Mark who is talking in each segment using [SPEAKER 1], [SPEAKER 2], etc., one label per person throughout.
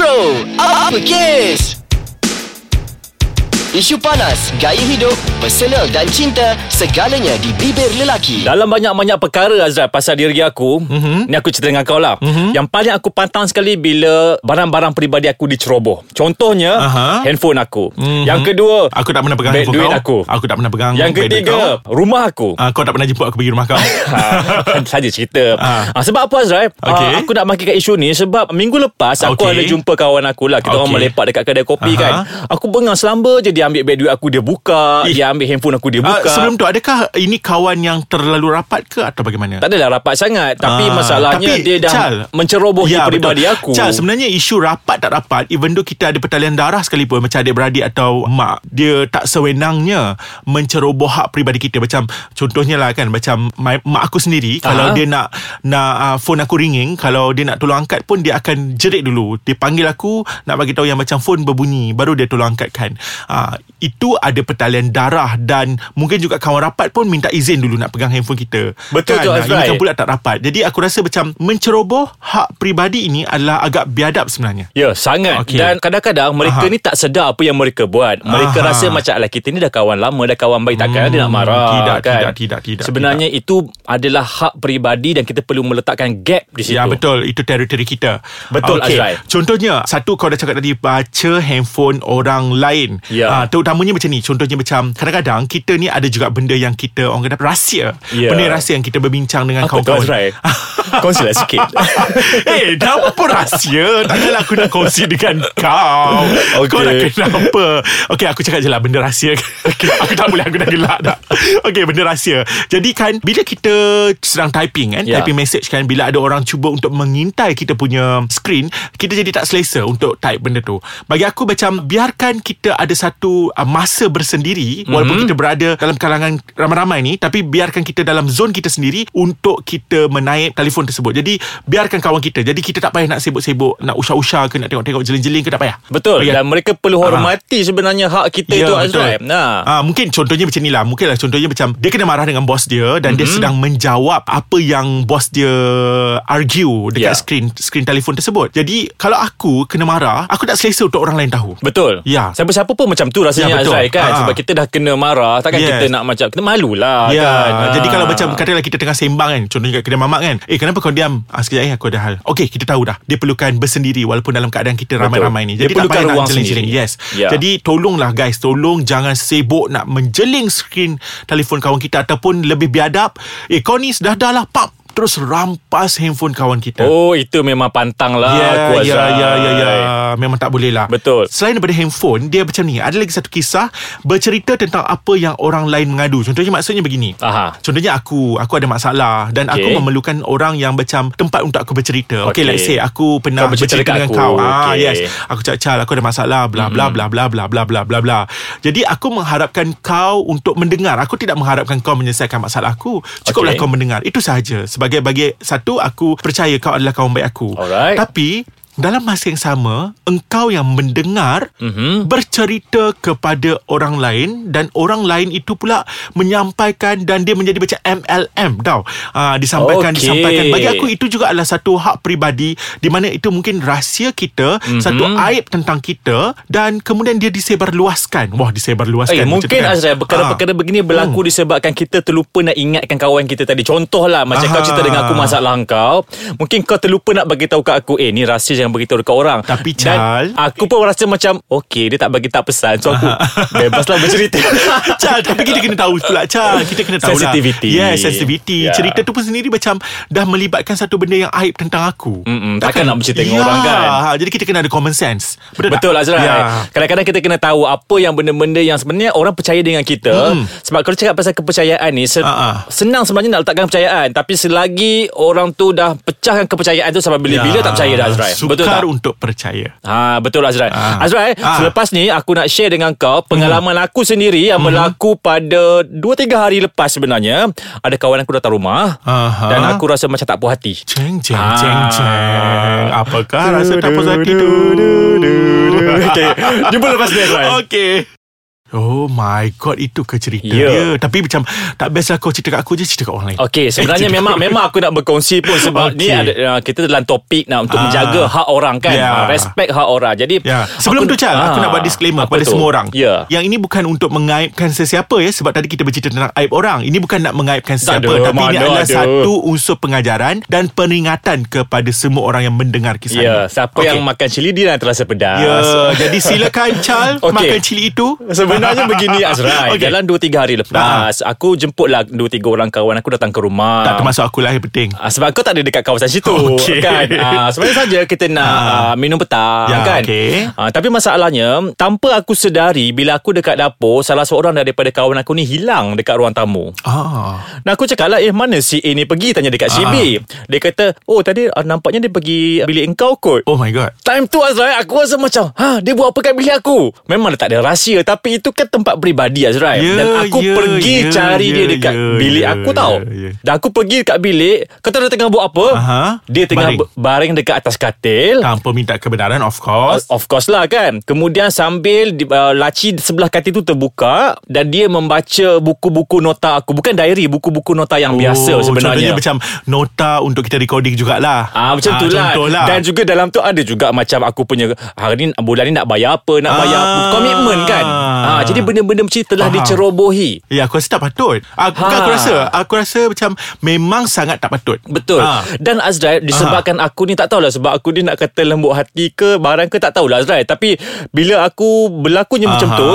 [SPEAKER 1] Bro, up against Isu panas, gaya hidup, personal dan cinta, segalanya di bibir lelaki.
[SPEAKER 2] Dalam banyak-banyak perkara Azrael Pasal diri aku mm-hmm. Ni aku cerita dengan kau lah mm-hmm. Yang paling aku pantang sekali Bila barang-barang peribadi aku diceroboh Contohnya
[SPEAKER 3] Aha.
[SPEAKER 2] Handphone aku mm-hmm. Yang kedua
[SPEAKER 3] Aku tak pernah pegang handphone
[SPEAKER 2] duit
[SPEAKER 3] kau
[SPEAKER 2] aku.
[SPEAKER 3] Aku tak pernah pegang
[SPEAKER 2] Yang ketiga
[SPEAKER 3] kau.
[SPEAKER 2] Rumah aku
[SPEAKER 3] Ah, Kau tak pernah jemput aku pergi rumah kau
[SPEAKER 2] ha, Saja cerita
[SPEAKER 3] Ah.
[SPEAKER 2] ha, Sebab apa Azrael
[SPEAKER 3] Okey.
[SPEAKER 2] ha, Aku nak bangkitkan isu ni Sebab minggu lepas Aku
[SPEAKER 3] Okey.
[SPEAKER 2] ada jumpa kawan aku lah Kita orang
[SPEAKER 3] Okey.
[SPEAKER 2] melepak dekat kedai kopi
[SPEAKER 3] Aha.
[SPEAKER 2] kan Aku bengang selamba je Dia ambil beg duit aku Dia buka.
[SPEAKER 3] Ih.
[SPEAKER 2] Dia ambil handphone aku Dia
[SPEAKER 3] Ah,
[SPEAKER 2] buka.
[SPEAKER 3] Sebelum tu adakah ini kawan yang terlalu rapat ke Atau bagaimana?
[SPEAKER 2] Tak adalah rapat sangat. Tapi
[SPEAKER 3] Ah,
[SPEAKER 2] masalahnya
[SPEAKER 3] tapi,
[SPEAKER 2] Dia dah
[SPEAKER 3] Chal,
[SPEAKER 2] mencerobohi
[SPEAKER 3] Ya,
[SPEAKER 2] peribadi
[SPEAKER 3] betul.
[SPEAKER 2] aku.
[SPEAKER 3] Chal, sebenarnya isu rapat tak rapat Even though kita ada pertalian darah sekalipun Macam adik-beradik atau mak Dia tak sewenangnya Menceroboh hak peribadi kita. Macam contohnya lah kan Macam my, mak aku sendiri
[SPEAKER 2] Aha.
[SPEAKER 3] Kalau dia nak nak uh, phone aku ringing Kalau dia nak tolong angkat pun Dia akan jerit dulu. Dia panggil aku Nak bagi tahu yang macam phone berbunyi Baru dia tolong angkatkan. Uh, Itu ada pertalian darah Dan mungkin juga kawan rapat pun Minta izin dulu nak pegang handphone kita
[SPEAKER 2] Betul tu,
[SPEAKER 3] Ah,
[SPEAKER 2] Azrai.
[SPEAKER 3] Ini kan pula tak rapat Jadi aku rasa macam Menceroboh hak peribadi ini Adalah agak biadab sebenarnya
[SPEAKER 2] Ya sangat okay. Dan kadang-kadang mereka
[SPEAKER 3] Aha.
[SPEAKER 2] ni tak sedar Apa yang mereka buat Mereka
[SPEAKER 3] Aha.
[SPEAKER 2] rasa macam Alah kita ni dah kawan lama Dah kawan baik Takkan
[SPEAKER 3] Hmm,
[SPEAKER 2] dia nak marah
[SPEAKER 3] tidak,
[SPEAKER 2] kan?
[SPEAKER 3] tidak, tidak, tidak,
[SPEAKER 2] Sebenarnya itu adalah hak peribadi Dan kita perlu meletakkan gap di situ
[SPEAKER 3] Ya betul Itu teritori kita
[SPEAKER 2] Betul, Azrai.
[SPEAKER 3] Contohnya Satu kau dah cakap tadi Baca handphone orang lain
[SPEAKER 2] Ya.
[SPEAKER 3] Ah, Terutamanya macam ni. Contohnya macam Kadang-kadang Kita ni ada juga benda yang kita Orang kata rahsia.
[SPEAKER 2] Ya.
[SPEAKER 3] Benda rahsia yang kita berbincang Dengan
[SPEAKER 2] Apa
[SPEAKER 3] kawan-kawan.
[SPEAKER 2] Azrai Kongsilah sikit.
[SPEAKER 3] Eh dah apa rahsia? Takkanlah aku nak kongsi dengan kau.
[SPEAKER 2] Okey.
[SPEAKER 3] Kau nak kenapa Okay aku cakap je lah Benda rahsia. Okay, Aku tak boleh Aku dah gelak dah. Okay benda rahsia. Jadi kan Bila kita sedang typing kan
[SPEAKER 2] Ya.
[SPEAKER 3] Typing message kan Bila ada orang cuba Untuk mengintai kita punya screen Kita jadi tak selesa Untuk type benda tu. Bagi aku macam Biarkan kita ada satu uh, Masa bersendiri
[SPEAKER 2] Mhm.
[SPEAKER 3] Walaupun kita berada Dalam kalangan ramai-ramai ni Tapi biarkan kita dalam zon kita sendiri Untuk kita menaip telefon tersebut Jadi biarkan kawan kita Jadi kita tak payah nak sibuk-sibuk Nak usah-usah ke Nak tengok-tengok jeling-jeling ke Tak payah
[SPEAKER 2] Betul
[SPEAKER 3] Okey.
[SPEAKER 2] Dan mereka perlu hormati Sebenarnya hak kita itu Azrai Nah
[SPEAKER 3] Ah, mungkin contohnya macam ni lah. Mungkin lah contohnya macam dia kena marah dengan bos dia dan mm-hmm. dia sedang menjawab apa yang bos dia argue dekat
[SPEAKER 2] Ya.
[SPEAKER 3] screen screen telefon tersebut. Jadi kalau aku kena marah, aku tak selesa untuk orang lain tahu.
[SPEAKER 2] Betul
[SPEAKER 3] Ya.
[SPEAKER 2] Siapa-siapa pun macam tu rasanya
[SPEAKER 3] Ya, betul.
[SPEAKER 2] Azrai kan
[SPEAKER 3] Ah.
[SPEAKER 2] Sebab kita dah kena marah Takkan
[SPEAKER 3] Yes.
[SPEAKER 2] kita nak macam Kita malulah
[SPEAKER 3] Ya,
[SPEAKER 2] kan Ah.
[SPEAKER 3] jadi kalau macam katakanlah kita tengah sembang kan, contohnya kat kedai mamak kan. Eh, kenapa kau diam? Ah, sekejap eh, aku ada hal. Okey, kita tahu dah. Dia perlukan bersendiri walaupun dalam keadaan kita ramai-ramai ni.
[SPEAKER 2] Dia
[SPEAKER 3] Jadi tak payah nak
[SPEAKER 2] ruang
[SPEAKER 3] jeling-jeling.
[SPEAKER 2] sendiri.
[SPEAKER 3] Yes.
[SPEAKER 2] Ya.
[SPEAKER 3] Jadi tolonglah guys, tolong jangan sibuk nak menjeling skrin telefon kawan kita ataupun lebih biadab. Eh, kau ni dah dah lah, pap. Terus rampas handphone kawan kita.
[SPEAKER 2] Oh itu memang pantang lah
[SPEAKER 3] Ya, ya,
[SPEAKER 2] Azrai.
[SPEAKER 3] ya, ya, ya. Memang tak boleh lah.
[SPEAKER 2] Betul.
[SPEAKER 3] Selain daripada handphone, dia macam ni. Ada lagi satu kisah bercerita tentang apa yang orang lain mengadu. Contohnya maksudnya begini.
[SPEAKER 2] Aha.
[SPEAKER 3] Contohnya aku, aku ada masalah dan
[SPEAKER 2] Okey.
[SPEAKER 3] aku memerlukan orang yang macam tempat untuk aku bercerita. Okay,
[SPEAKER 2] Okey.
[SPEAKER 3] let's say aku pernah
[SPEAKER 2] Kau bercerita
[SPEAKER 3] bercerita dengan
[SPEAKER 2] aku.
[SPEAKER 3] kau. Ah,
[SPEAKER 2] Okey.
[SPEAKER 3] yes. Aku cakap, "Cal, aku ada masalah bla bla bla bla bla bla bla bla bla." Jadi aku mengharapkan kau untuk mendengar. Aku tidak mengharapkan kau menyelesaikan masalah aku. Cukuplah
[SPEAKER 2] Okey.
[SPEAKER 3] kau mendengar. Itu sahaja. Sebagai bagi satu aku percaya kau adalah kawan baik aku.
[SPEAKER 2] Alright.
[SPEAKER 3] Tapi dalam masa yang sama engkau yang mendengar
[SPEAKER 2] Mhm.
[SPEAKER 3] bercerita kepada orang lain dan orang lain itu pula menyampaikan dan dia menjadi macam MLM tau uh, disampaikan
[SPEAKER 2] Okey.
[SPEAKER 3] disampaikan bagi aku itu juga adalah satu hak peribadi di mana itu mungkin rahsia kita
[SPEAKER 2] Mhm.
[SPEAKER 3] satu aib tentang kita dan kemudian dia disebarluaskan wah disebarluaskan
[SPEAKER 2] Eh, mungkin
[SPEAKER 3] kan.
[SPEAKER 2] Azrai Perkara-perkara begini berlaku disebabkan kita terlupa nak ingatkan kawan kita tadi Contohlah Macam
[SPEAKER 3] Aha.
[SPEAKER 2] kau cerita dengan aku masalah kau Mungkin kau terlupa nak bagi tahu kat aku Eh ni rahsia jangan beritahu dekat orang
[SPEAKER 3] Tapi,
[SPEAKER 2] Dan
[SPEAKER 3] Chal
[SPEAKER 2] aku pun rasa macam Okay dia tak bagi tak pesan So aku bebaslah bercerita
[SPEAKER 3] Chal Tapi kita kena tahu pula Chal Kita kena tahu
[SPEAKER 2] Sensitivity.
[SPEAKER 3] lah Yes sensitivity
[SPEAKER 2] Ya.
[SPEAKER 3] Cerita tu pun sendiri macam Dah melibatkan satu benda yang aib tentang aku
[SPEAKER 2] Mm-mm, takkan nak bercerita dengan
[SPEAKER 3] Ya,
[SPEAKER 2] orang kan?
[SPEAKER 3] ha, Jadi kita kena ada common sense Betul,
[SPEAKER 2] Betul
[SPEAKER 3] tak?
[SPEAKER 2] Azrai
[SPEAKER 3] Ya.
[SPEAKER 2] Kadang-kadang kita kena tahu Apa yang benda-benda Yang sebenarnya orang percaya dengan kita
[SPEAKER 3] Hmm.
[SPEAKER 2] Sebab kalau cakap pasal kepercayaan ni se-
[SPEAKER 3] Ah, ah.
[SPEAKER 2] Senang sebenarnya nak letakkan kepercayaan Tapi selagi Orang tu dah pecahkan kepercayaan tu Sampai bila-bila tak percaya dah Azrai
[SPEAKER 3] Sukar
[SPEAKER 2] Betul tak?
[SPEAKER 3] untuk percaya
[SPEAKER 2] Ha betul Azrai.
[SPEAKER 3] Ah.
[SPEAKER 2] Azrai,
[SPEAKER 3] Ah.
[SPEAKER 2] selepas ni aku nak share dengan kau pengalaman
[SPEAKER 3] Hmm.
[SPEAKER 2] aku sendiri yang berlaku pada 2 3 hari lepas sebenarnya. Ada kawan aku datang rumah
[SPEAKER 3] Aha.
[SPEAKER 2] dan aku rasa macam tak puas hati.
[SPEAKER 3] Ceng ceng
[SPEAKER 2] Ah.
[SPEAKER 3] ceng ceng Apakah rasa tak puas hati tu
[SPEAKER 2] Okay, jumpa lepas ni Azrai.
[SPEAKER 3] Okay Oh my god Itu ke cerita
[SPEAKER 2] Ya.
[SPEAKER 3] dia Tapi macam Tak lah kau cerita kat aku je Cerita kat orang lain
[SPEAKER 2] Okey, sebenarnya
[SPEAKER 3] Eh,
[SPEAKER 2] memang memang aku nak berkongsi pun sebab
[SPEAKER 3] Okey.
[SPEAKER 2] ni ada uh, kita dalam topik nak untuk
[SPEAKER 3] Ah.
[SPEAKER 2] menjaga hak orang kan,
[SPEAKER 3] Ya.
[SPEAKER 2] uh, respect hak orang. Jadi
[SPEAKER 3] Ya. Sebelum
[SPEAKER 2] aku-
[SPEAKER 3] tu Chal Aku
[SPEAKER 2] Ah,
[SPEAKER 3] nak buat disclaimer Kepada
[SPEAKER 2] tu?
[SPEAKER 3] semua orang
[SPEAKER 2] Ya.
[SPEAKER 3] Yang ini bukan untuk Mengaibkan sesiapa ya Sebab tadi kita bercerita Tentang aib orang Ini bukan nak mengaibkan sesiapa
[SPEAKER 2] ada,
[SPEAKER 3] Tapi ini adalah
[SPEAKER 2] ada.
[SPEAKER 3] Satu unsur pengajaran Dan peringatan Kepada semua orang Yang mendengar kisah
[SPEAKER 2] Ya,
[SPEAKER 3] ini
[SPEAKER 2] siapa
[SPEAKER 3] Okey.
[SPEAKER 2] yang makan cili dia nak terasa pedas.
[SPEAKER 3] Ya Jadi silakan Chal
[SPEAKER 2] Okey.
[SPEAKER 3] Makan cili itu
[SPEAKER 2] Sebenarnya begini Azrai.
[SPEAKER 3] Okey.
[SPEAKER 2] Dalam 2-3 hari lepas Aku jemputlah 2-3 orang kawan aku datang ke rumah.
[SPEAKER 3] Tak termasuk aku lah yang penting
[SPEAKER 2] Ah, sebab kau tak ada dekat kawasan situ
[SPEAKER 3] Okey.
[SPEAKER 2] kan? Ah, sebenarnya saja kita nak ah, minum petang
[SPEAKER 3] Ya,
[SPEAKER 2] kan?
[SPEAKER 3] okey.
[SPEAKER 2] ah, tapi masalahnya tanpa aku sedari bila aku dekat dapur salah seorang daripada kawan aku ni hilang dekat ruang tamu.
[SPEAKER 3] Ah.
[SPEAKER 2] Nah aku cakap lah Eh mana si A ni pergi? Tanya dekat si
[SPEAKER 3] Ah.
[SPEAKER 2] B Dia kata Oh tadi ah, nampaknya dia pergi Bilik engkau kot.
[SPEAKER 3] Oh my god.
[SPEAKER 2] Time tu Azrai Aku rasa macam ha, Dia buat apa kat bilik aku? Memang tak ada rahsia Tapi itu kan tempat peribadi Azrai
[SPEAKER 3] Ya,
[SPEAKER 2] Dan aku
[SPEAKER 3] ya,
[SPEAKER 2] pergi
[SPEAKER 3] ya,
[SPEAKER 2] cari dia
[SPEAKER 3] ya,
[SPEAKER 2] dekat
[SPEAKER 3] ya,
[SPEAKER 2] bilik
[SPEAKER 3] ya,
[SPEAKER 2] aku tau
[SPEAKER 3] ya, ya.
[SPEAKER 2] Dan aku pergi dekat bilik Kau tahu dia tengah buat apa
[SPEAKER 3] Aha.
[SPEAKER 2] Dia tengah
[SPEAKER 3] Baring.
[SPEAKER 2] baring, dekat atas katil
[SPEAKER 3] Tanpa minta kebenaran Of course
[SPEAKER 2] Of course lah kan Kemudian sambil uh, Laci sebelah katil tu terbuka Dan dia membaca Buku-buku nota aku Bukan diary Buku-buku nota yang biasa
[SPEAKER 3] Oh, Contohnya
[SPEAKER 2] sebenarnya
[SPEAKER 3] macam Nota untuk kita recording jugalah
[SPEAKER 2] Ah macam tu lah.
[SPEAKER 3] Contoh lah
[SPEAKER 2] Dan juga dalam tu ada juga macam aku punya hari ni bulan ni nak bayar apa, nak bayar apa.
[SPEAKER 3] Ah.
[SPEAKER 2] Komitmen kan. Ah jadi benda-benda macam telah
[SPEAKER 3] Faham.
[SPEAKER 2] dicerobohi.
[SPEAKER 3] Ya aku rasa tak patut aku,
[SPEAKER 2] Ha.
[SPEAKER 3] aku rasa Aku rasa macam Memang sangat tak patut
[SPEAKER 2] Betul.
[SPEAKER 3] Ah.
[SPEAKER 2] Dan Azrai disebabkan aku ni tak tahulah sebab aku ni nak kata lembut hati ke barang ke tak tahulah Azrai. Tapi bila aku berlakunya macam
[SPEAKER 3] Aha.
[SPEAKER 2] tu,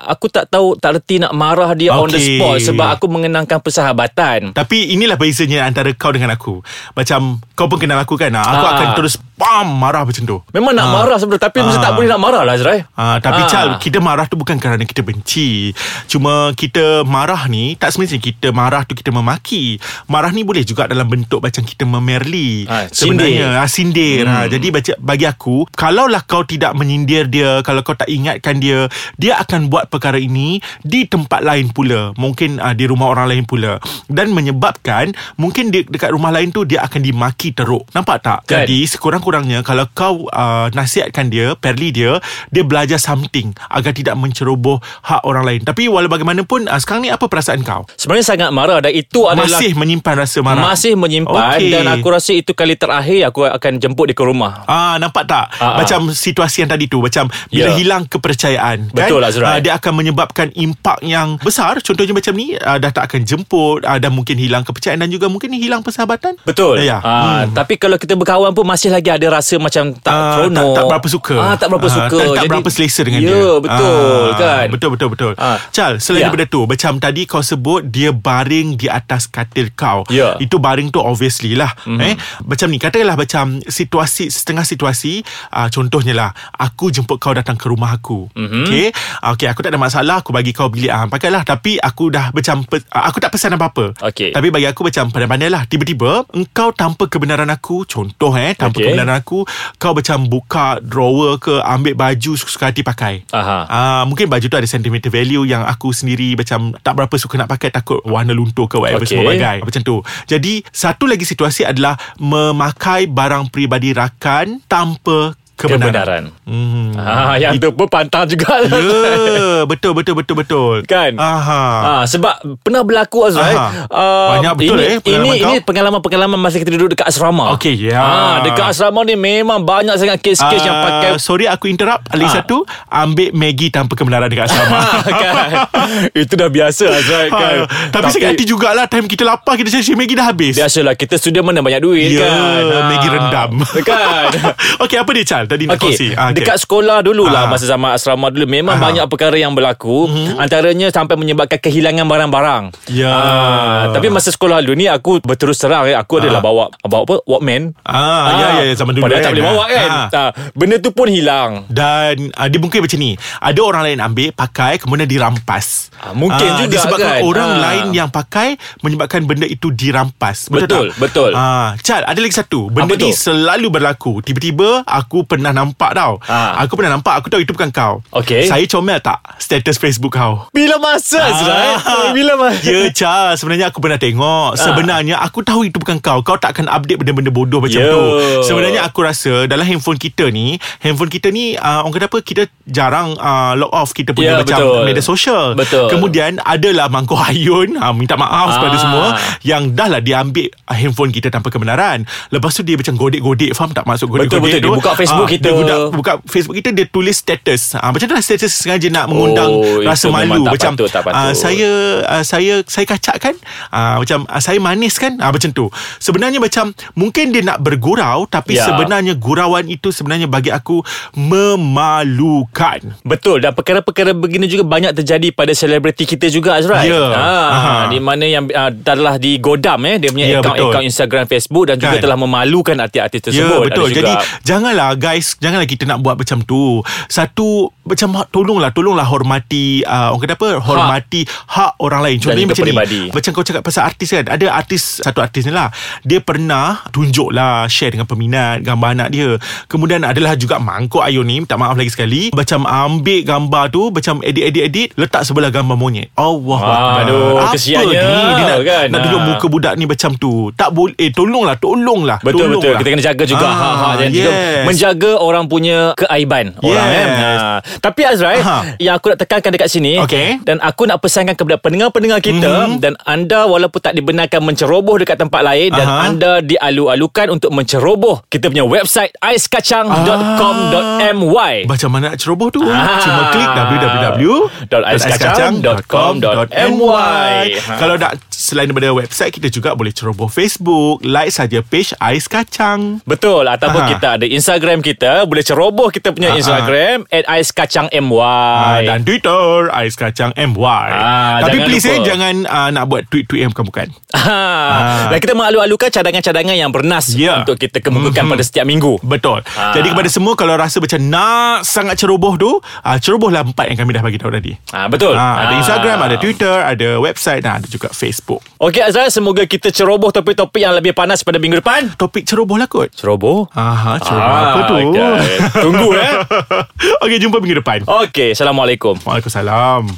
[SPEAKER 2] aku tak tahu tak reti nak marah dia on the spot sebab aku mengenangkan persahabatan.
[SPEAKER 3] Tapi inilah bezanya Antara kau dengan aku Macam Kau pun kenal aku kan ah, Aku
[SPEAKER 2] Ah.
[SPEAKER 3] akan terus Bam Marah macam tu
[SPEAKER 2] Memang nak
[SPEAKER 3] Ah.
[SPEAKER 2] marah sebenarnya tapi mesti
[SPEAKER 3] Ah.
[SPEAKER 2] tak boleh nak marah lah Azrai.
[SPEAKER 3] Ah, tapi
[SPEAKER 2] Ah.
[SPEAKER 3] Chal Kita marah tu bukan kerana kita benci Cuma kita marah ni Tak semestinya kita marah tu kita memaki Marah ni boleh juga dalam bentuk Macam kita memerli
[SPEAKER 2] Ah,
[SPEAKER 3] Sebenarnya ah, Sindir hmm. ah, Jadi bagi aku Kalaulah kau tidak menyindir dia Kalau kau tak ingatkan dia Dia akan buat perkara ini Di tempat lain pula Mungkin ah, di rumah orang lain pula Dan menyebabkan Mungkin di, dekat rumah lain tu Dia akan dimaki teruk Nampak tak?
[SPEAKER 2] Kan?
[SPEAKER 3] Jadi sekurang-kurangnya Kalau kau uh, nasihatkan dia Perli dia Dia belajar something Agar tidak menceroboh Hak orang lain Tapi walau bagaimanapun uh, Sekarang ni apa perasaan kau?
[SPEAKER 2] Sebenarnya sangat marah dan itu adalah
[SPEAKER 3] Masih menyimpan rasa marah
[SPEAKER 2] Masih menyimpan
[SPEAKER 3] Okey.
[SPEAKER 2] Dan aku rasa itu kali terakhir Aku akan jemput dia ke rumah
[SPEAKER 3] Ah nampak tak
[SPEAKER 2] ah.
[SPEAKER 3] macam situasi yang tadi tu macam bila
[SPEAKER 2] Ya.
[SPEAKER 3] hilang kepercayaan
[SPEAKER 2] Betul,
[SPEAKER 3] kan
[SPEAKER 2] Azrai.
[SPEAKER 3] Ah, dia akan menyebabkan impak yang besar contohnya macam ni ah, dah tak akan jemput ah, dan mungkin hilang kepercayaan dan juga mungkin hilang persahabatan
[SPEAKER 2] Betul
[SPEAKER 3] ya
[SPEAKER 2] Ah,
[SPEAKER 3] Hmm.
[SPEAKER 2] Tapi kalau kita berkawan pun Masih lagi ada rasa macam Tak
[SPEAKER 3] Ah,
[SPEAKER 2] seronok
[SPEAKER 3] tak, tak berapa suka
[SPEAKER 2] ah, Tak berapa
[SPEAKER 3] Ah,
[SPEAKER 2] suka
[SPEAKER 3] tak, tak berapa selesa dengan
[SPEAKER 2] ya,
[SPEAKER 3] dia
[SPEAKER 2] betul
[SPEAKER 3] Ah,
[SPEAKER 2] kan
[SPEAKER 3] Betul betul betul
[SPEAKER 2] Ah.
[SPEAKER 3] Chal selain
[SPEAKER 2] Ya.
[SPEAKER 3] daripada tu Macam tadi kau sebut Dia baring di atas katil kau
[SPEAKER 2] Ya. Mhm.
[SPEAKER 3] Itu baring tu obviously lah mm-hmm. eh? Macam ni Katakanlah macam Situasi Setengah situasi uh, Contohnya lah Aku jemput kau datang ke rumah aku
[SPEAKER 2] Mhm.
[SPEAKER 3] mm-hmm. Okay Okay aku tak ada masalah Aku bagi kau bilik ah, Pakailah Tapi aku dah macam pe, uh, Aku tak pesan apa-apa
[SPEAKER 2] Okey.
[SPEAKER 3] Tapi bagi aku macam Pandai-pandai lah Tiba-tiba Engkau tanpa kebenaran aku Contoh eh Tanpa
[SPEAKER 2] Okey.
[SPEAKER 3] kebenaran aku Kau macam buka drawer ke Ambil baju Suka hati pakai
[SPEAKER 2] Aha.
[SPEAKER 3] Ah, Mungkin baju tu ada sentimental value Yang aku sendiri Macam tak berapa suka nak pakai Takut warna luntur ke Whatever
[SPEAKER 2] Okey.
[SPEAKER 3] semua bagai Macam tu Jadi Satu lagi situasi adalah Memakai barang peribadi rakan Tanpa kebenaran,
[SPEAKER 2] Kebenaran
[SPEAKER 3] Hmm.
[SPEAKER 2] ah, Yang tu pun pantang juga
[SPEAKER 3] Ya Betul betul betul betul
[SPEAKER 2] Kan
[SPEAKER 3] Aha.
[SPEAKER 2] Ah, sebab pernah berlaku Azrai. Uh,
[SPEAKER 3] Banyak betul,
[SPEAKER 2] ini,
[SPEAKER 3] eh, pengalaman
[SPEAKER 2] ini
[SPEAKER 3] kau.
[SPEAKER 2] ini pengalaman-pengalaman masa kita duduk dekat asrama.
[SPEAKER 3] Okey, ya.
[SPEAKER 2] Ah, dekat asrama ni memang banyak sangat kes-kes yang
[SPEAKER 3] Ah,
[SPEAKER 2] pakai
[SPEAKER 3] Sorry aku interrupt Lagi
[SPEAKER 2] Ah.
[SPEAKER 3] satu Ambil Maggie tanpa kebenaran dekat asrama
[SPEAKER 2] kan. Itu dah biasa Azrai kan.
[SPEAKER 3] Ha, tapi sakit hati jugalah Time kita lapar Kita cari Maggie dah habis
[SPEAKER 2] Biasalah kita student mana banyak duit
[SPEAKER 3] Ya,
[SPEAKER 2] kan.
[SPEAKER 3] Maggie rendam
[SPEAKER 2] Kan.
[SPEAKER 3] Okey apa dia Chal Tadi nak
[SPEAKER 2] Okey,
[SPEAKER 3] kongsi Ah, okey.
[SPEAKER 2] dekat sekolah dululah
[SPEAKER 3] Ah.
[SPEAKER 2] masa zaman asrama dulu memang
[SPEAKER 3] Ah.
[SPEAKER 2] banyak perkara yang berlaku.
[SPEAKER 3] Mhm.
[SPEAKER 2] Antaranya sampai menyebabkan kehilangan barang-barang.
[SPEAKER 3] Ya.
[SPEAKER 2] Ah, tapi masa sekolah dulu ni aku berterus terang eh, aku adalah bawa bawa apa? Walkman.
[SPEAKER 3] Ah, ya, ya, ya, zaman dulu
[SPEAKER 2] Padahal
[SPEAKER 3] kan.
[SPEAKER 2] tak boleh bawa kan.
[SPEAKER 3] Ah.
[SPEAKER 2] Ah, benda tu pun hilang.
[SPEAKER 3] Dan uh, dia mungkin macam ni Ada orang lain ambil Pakai Kemudian dirampas
[SPEAKER 2] Ah, mungkin juga
[SPEAKER 3] Disebabkan
[SPEAKER 2] kan.
[SPEAKER 3] orang
[SPEAKER 2] Ah.
[SPEAKER 3] lain yang pakai Menyebabkan benda itu dirampas
[SPEAKER 2] Betul,
[SPEAKER 3] tak?
[SPEAKER 2] betul.
[SPEAKER 3] Ah, Chal ada lagi satu Benda
[SPEAKER 2] Apa
[SPEAKER 3] ni
[SPEAKER 2] tu?
[SPEAKER 3] selalu berlaku Tiba-tiba Aku pernah pernah nampak tau
[SPEAKER 2] Ah.
[SPEAKER 3] Aku pernah nampak Aku tahu itu bukan kau
[SPEAKER 2] Okey.
[SPEAKER 3] Saya comel tak Status Facebook kau
[SPEAKER 2] Bila masa?
[SPEAKER 3] Ah.
[SPEAKER 2] Bila masa?
[SPEAKER 3] Ya Cha Sebenarnya aku pernah tengok Sebenarnya aku tahu itu bukan kau Kau tak akan update benda-benda bodoh macam
[SPEAKER 2] Ya.
[SPEAKER 3] tu Sebenarnya aku rasa Dalam handphone kita ni Handphone kita ni uh, Orang kata apa Kita jarang uh, log off Kita punya
[SPEAKER 2] Ya,
[SPEAKER 3] macam
[SPEAKER 2] betul.
[SPEAKER 3] Media sosial
[SPEAKER 2] Betul.
[SPEAKER 3] Kemudian adalah Mangkuk Ayun uh, Minta maaf kepada
[SPEAKER 2] Ah.
[SPEAKER 3] semua Yang dah lah dia ambil Handphone kita tanpa kebenaran Lepas tu dia macam godek-godek Faham tak maksud godek-godek
[SPEAKER 2] Betul, betul. Dia buka Facebook
[SPEAKER 3] Ah,
[SPEAKER 2] kita.
[SPEAKER 3] Dia buka, buka Facebook kita Dia tulis status uh, Macam tu lah status Sengaja nak mengundang
[SPEAKER 2] Oh,
[SPEAKER 3] Rasa malu
[SPEAKER 2] tak
[SPEAKER 3] Macam
[SPEAKER 2] patut, tak patut.
[SPEAKER 3] ah, Saya uh, saya saya kacak kan uh, macam uh, saya manis kan uh, macam tu sebenarnya macam mungkin dia nak bergurau tapi
[SPEAKER 2] Ya.
[SPEAKER 3] sebenarnya gurauan itu sebenarnya bagi aku memalukan
[SPEAKER 2] Betul dan perkara-perkara begini juga banyak terjadi pada selebriti kita juga Azrai.
[SPEAKER 3] Ya.
[SPEAKER 2] Ha,
[SPEAKER 3] Aha.
[SPEAKER 2] di mana yang uh, telah digodam eh dia punya
[SPEAKER 3] Ya,
[SPEAKER 2] akaun-akaun. Instagram Facebook dan juga
[SPEAKER 3] Kan.
[SPEAKER 2] telah memalukan artis-artis tersebut.
[SPEAKER 3] Ya betul
[SPEAKER 2] Ada juga,
[SPEAKER 3] Jadi janganlah guys Janganlah kita nak buat macam tu. Satu Macam tolonglah Tolonglah hormati uh, Orang kata apa Hormati hak, orang lain Contohnya
[SPEAKER 2] juga
[SPEAKER 3] macam
[SPEAKER 2] peribadi.
[SPEAKER 3] ni Macam kau cakap pasal artis kan Ada artis Satu artis ni lah Dia pernah Tunjuk lah Share dengan peminat Gambar anak dia Kemudian adalah juga Mangkuk Ayun ni Minta maaf lagi sekali Macam ambil gambar tu Macam edit-edit-edit Letak sebelah gambar monyet Allah
[SPEAKER 2] Ah, aduh, kesiannya,
[SPEAKER 3] Dia nak,
[SPEAKER 2] kan?
[SPEAKER 3] nak tunjuk
[SPEAKER 2] Ah.
[SPEAKER 3] muka budak ni macam tu Tak boleh Eh tolonglah Tolonglah
[SPEAKER 2] Betul betul
[SPEAKER 3] tolonglah.
[SPEAKER 2] kita kena jaga juga
[SPEAKER 3] Ah,
[SPEAKER 2] hak-hak dan juga
[SPEAKER 3] yes.
[SPEAKER 2] menjaga orang punya keaiban orang
[SPEAKER 3] Yes.
[SPEAKER 2] eh. Ha. Tapi Azrai
[SPEAKER 3] Aha.
[SPEAKER 2] yang aku nak tekankan dekat sini
[SPEAKER 3] Okey.
[SPEAKER 2] dan aku nak pesankan kepada pendengar-pendengar kita
[SPEAKER 3] Mhm.
[SPEAKER 2] dan anda walaupun tak dibenarkan menceroboh dekat tempat lain dan
[SPEAKER 3] Aha.
[SPEAKER 2] anda dialu-alukan untuk menceroboh kita punya website aiskacang.com.my
[SPEAKER 3] Macam mana nak ceroboh tu
[SPEAKER 2] Ah.
[SPEAKER 3] Cuma klik www.aiskacang.com.my. Kalau nak Selain daripada website Kita juga boleh ceroboh Facebook Like saja page Ais Kacang
[SPEAKER 2] Betul Ataupun
[SPEAKER 3] Aha.
[SPEAKER 2] kita ada Instagram kita Boleh ceroboh kita punya
[SPEAKER 3] Aha.
[SPEAKER 2] Instagram At aiskacangmy
[SPEAKER 3] Ah, dan Twitter Ais Kacang MY
[SPEAKER 2] Ah,
[SPEAKER 3] Tapi please
[SPEAKER 2] lupa.
[SPEAKER 3] eh Jangan uh, nak buat tweet-tweet yang bukan-bukan
[SPEAKER 2] Ha. Dan kita mengalu-alukan cadangan-cadangan yang bernas
[SPEAKER 3] Ya.
[SPEAKER 2] untuk kita kemukakan pada setiap minggu.
[SPEAKER 3] Betul
[SPEAKER 2] Ah.
[SPEAKER 3] Jadi kepada semua Kalau rasa macam nak Sangat ceroboh tu uh, Cerobohlah empat yang kami dah bagi tahu tadi
[SPEAKER 2] Ha, betul.
[SPEAKER 3] Ah, ada
[SPEAKER 2] Ah.
[SPEAKER 3] Instagram, ada Twitter, ada website dan ada juga Facebook.
[SPEAKER 2] Okey Azrael, semoga kita ceroboh topik-topik yang lebih panas pada minggu depan.
[SPEAKER 3] Topik ceroboh lah kot.
[SPEAKER 2] Ceroboh?
[SPEAKER 3] Aha, ceroboh
[SPEAKER 2] Ah,
[SPEAKER 3] apa tu?
[SPEAKER 2] okay. Tunggu, eh.
[SPEAKER 3] Okey, jumpa minggu depan.
[SPEAKER 2] Okey, Assalamualaikum.
[SPEAKER 3] Waalaikumsalam.